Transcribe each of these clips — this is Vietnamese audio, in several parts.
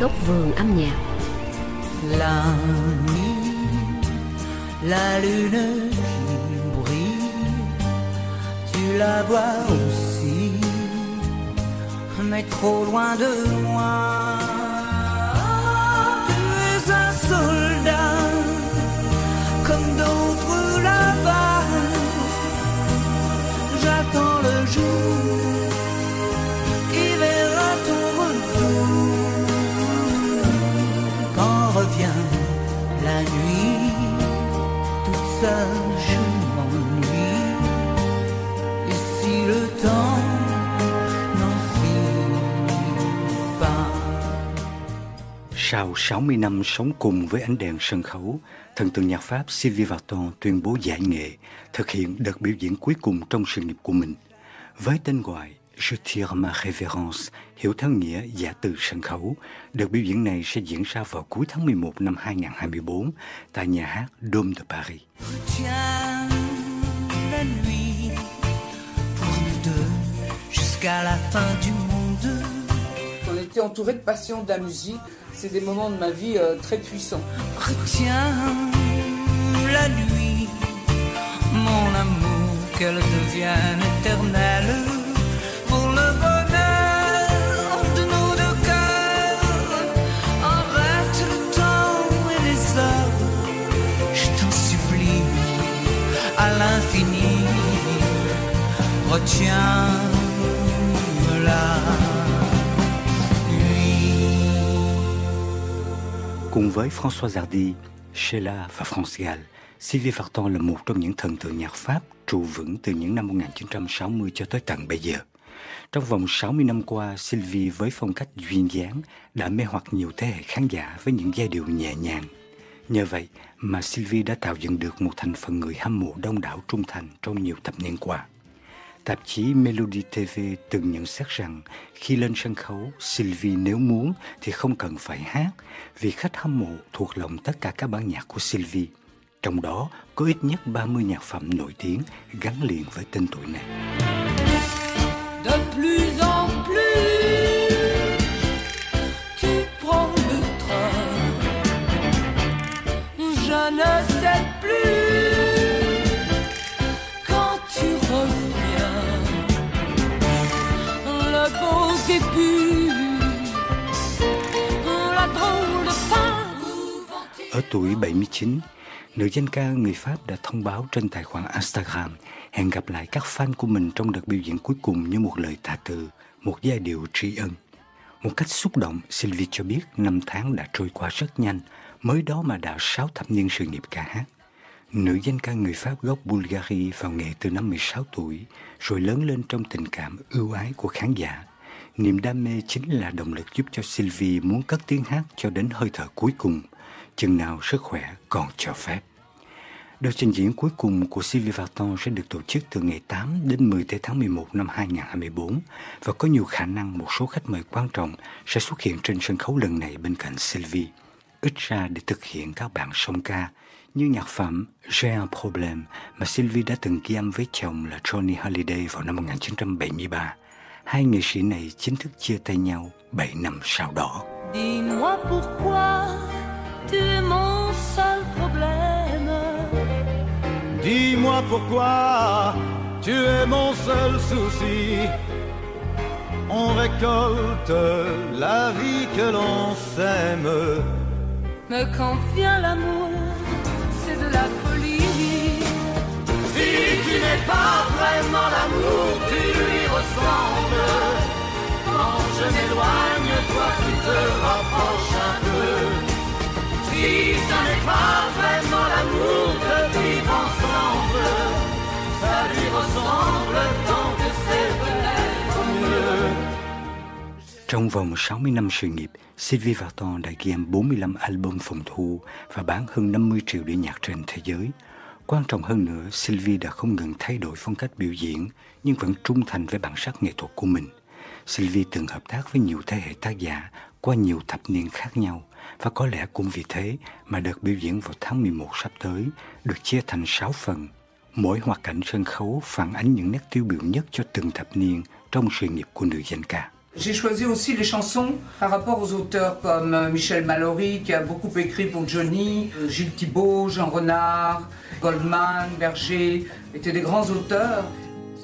Góc vườn âm nhạc La nuit, la lune qui brille, tu la vois aussi, mais trop loin de moi. Tu es un soldat, Sau 60 năm sống cùng với ánh đèn sân khấu, thần tượng nhạc Pháp Sylvie Vartan tuyên bố giải nghệ, thực hiện đợt biểu diễn cuối cùng trong sự nghiệp của mình. Với tên gọi Je tire ma révérence, hiểu theo nghĩa giả từ sân khấu, đợt biểu diễn này sẽ diễn ra vào cuối tháng 11 năm 2024 tại nhà hát Dôme de Paris. Tiens, la nuit pour nous deux jusqu'à la fin du monde. On était entouré de passion de la musique. C'est des moments de ma vie euh, très puissants. Retiens la nuit, mon amour, qu'elle devienne éternelle pour le bonheur de nos deux cœurs. Arrête le temps et les heures, je t'en supplie, à l'infini. Retiens Cùng với François Zardy, Sheila và France Gall, Sylvie Vartan là một trong những thần tượng nhạc Pháp trụ vững từ những năm 1960 cho tới tận bây giờ. Trong vòng 60 năm qua, Sylvie với phong cách duyên dáng đã mê hoặc nhiều thế hệ khán giả với những giai điệu nhẹ nhàng. Nhờ vậy mà Sylvie đã tạo dựng được một thành phần người hâm mộ đông đảo trung thành trong nhiều thập niên qua. Tạp chí Melody TV từng nhận xét rằng khi lên sân khấu, Sylvie nếu muốn thì không cần phải hát vì khách hâm mộ thuộc lòng tất cả các bản nhạc của Sylvie. Trong đó có ít nhất 30 nhạc phẩm nổi tiếng gắn liền với tên tuổi này. La drôle de. Ở tuổi 79, nữ danh ca người Pháp đã thông báo trên tài khoản Instagram hẹn gặp lại các fan của mình trong đợt biểu diễn cuối cùng như một lời tạ từ, một giai điệu tri ân. Một cách xúc động, Sylvie cho biết năm tháng đã trôi qua rất nhanh, mới đó mà đã 6 thập niên sự nghiệp ca hát. Nữ danh ca người Pháp gốc Bulgaria vào nghề từ năm 16 tuổi, rồi lớn lên trong tình cảm ưu ái của khán giả. Niềm đam mê chính là động lực giúp cho Sylvie muốn cất tiếng hát cho đến hơi thở cuối cùng, chừng nào sức khỏe còn cho phép. Đợt trình diễn cuối cùng của Sylvie Vartan sẽ được tổ chức từ ngày 8 đến 10 tháng 11 năm 2024 và có nhiều khả năng một số khách mời quan trọng sẽ xuất hiện trên sân khấu lần này bên cạnh Sylvie, ít ra để thực hiện các bản song ca như nhạc phẩm J'ai un problème mà Sylvie đã từng ghi âm với chồng là Johnny Holiday vào năm 1973. Hai nghệ sĩ này chính thức chia tay nhau 7 năm sau đó. Dis-moi pourquoi tu es mon seul problème. Dis-moi pourquoi tu es mon seul souci. On récolte la vie que l'on sème. Mais quand vient l'amour, c'est de la folie. Si tu n'es pas vraiment l'amour, tu Trong vòng 60 năm sự nghiệp, Sylvie Vartan đã ghi âm 45 album phòng thu và bán hơn 50 triệu đĩa nhạc trên thế giới. Quan trọng hơn nữa, Sylvie đã không ngừng thay đổi phong cách biểu diễn nhưng vẫn trung thành với bản sắc nghệ thuật của mình. Sylvie từng hợp tác với nhiều thế hệ tác giả qua nhiều thập niên khác nhau và có lẽ cũng vì thế mà đợt biểu diễn vào tháng 11 sắp tới được chia thành 6 phần. Mỗi hoạt cảnh sân khấu phản ánh những nét tiêu biểu nhất cho từng thập niên trong sự nghiệp của nữ danh ca. J'ai choisi aussi les chansons par rapport aux auteurs comme euh, Michel Mallory qui a beaucoup écrit pour Johnny, euh, Gilles Thibault, Jean Renard, Goldman, Berger, étaient des grands auteurs.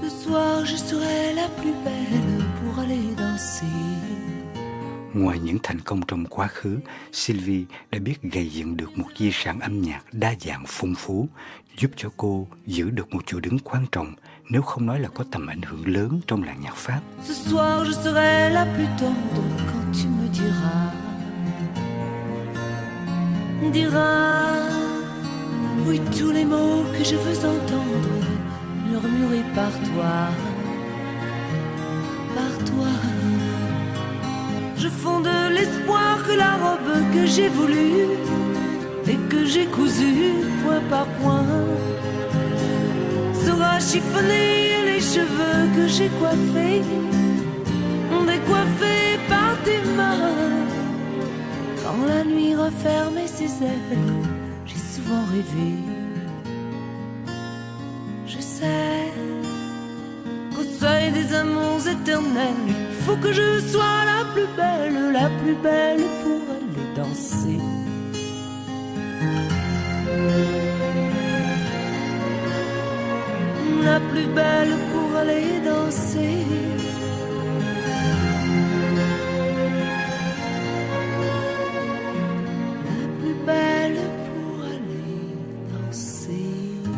Ce soir, je serai la plus belle pour aller danser. Ngoài những thành công trong quá khứ, Sylvie đã biết gây dựng được một di sản âm nhạc đa dạng phong phú, giúp cho cô giữ được một chỗ đứng quan trọng, Ce soir, je serai la plus tendre quand tu me diras. Diras, oui, tous les mots que je veux entendre, murmurés par toi. Par toi. Je fonde l'espoir que la robe que j'ai voulue et que j'ai cousue point par point et les cheveux que j'ai coiffés décoiffés par tes mains. Quand la nuit refermait ses ailes, j'ai souvent rêvé. Je sais qu'au seuil des amours éternels, il faut que je sois la plus belle, la plus belle pour aller danser. Plus belle pour aller danser. La plus belle pour aller danser.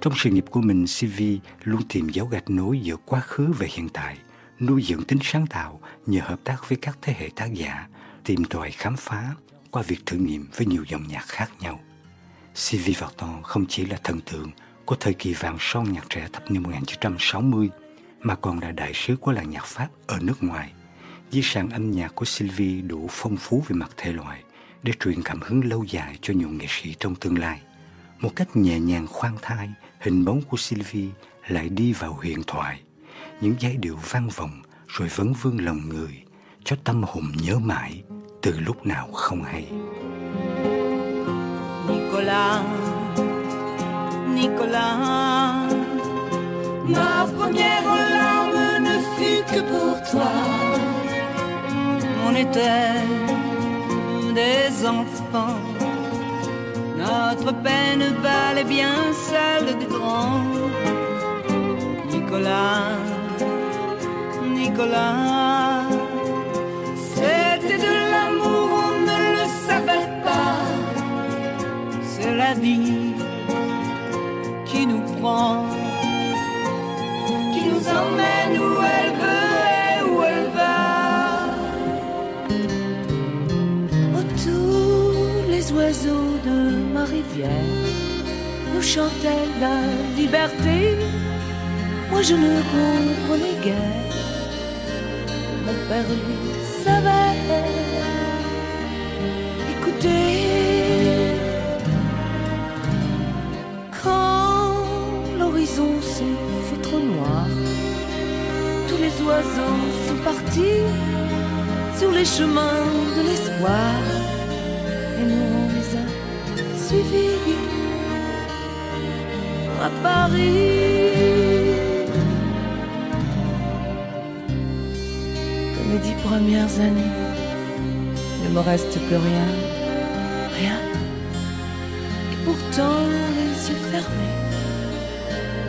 Trong sự nghiệp của mình, Sylvie luôn tìm dấu gạch nối giữa quá khứ và hiện tại, nuôi dưỡng tính sáng tạo nhờ hợp tác với các thế hệ tác giả, tìm tòi khám phá qua việc thử nghiệm với nhiều dòng nhạc khác nhau. Sylvie Vartan không chỉ là thần tượng của thời kỳ vàng son nhạc trẻ thập niên 1960, mà còn là đại sứ của làng nhạc Pháp ở nước ngoài. Di sản âm nhạc của Sylvie đủ phong phú về mặt thể loại để truyền cảm hứng lâu dài cho nhiều nghệ sĩ trong tương lai. Một cách nhẹ nhàng khoan thai, hình bóng của Sylvie lại đi vào huyền thoại. Những giai điệu vang vọng rồi vấn vương lòng người, cho tâm hồn nhớ mãi từ lúc nào không hay. Nicolas, Nicolas, ma première larme ne fut que pour toi. On était des enfants, notre peine valait bien celle des grands. Nicolas, Nicolas, la vie qui nous prend, qui nous emmène où elle veut et où elle va. Tous les oiseaux de ma rivière nous chantaient la liberté. Moi je ne comprenais guère. Mon père lui savait. Écoutez. Oiseaux sont partis sur les chemins de l'espoir. Et nous on les a suivis à Paris. Dans mes dix premières années, il ne me reste plus rien, rien. Et pourtant, les yeux fermés,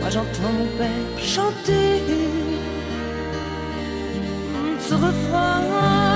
moi j'entends mon père chanter ce refrain.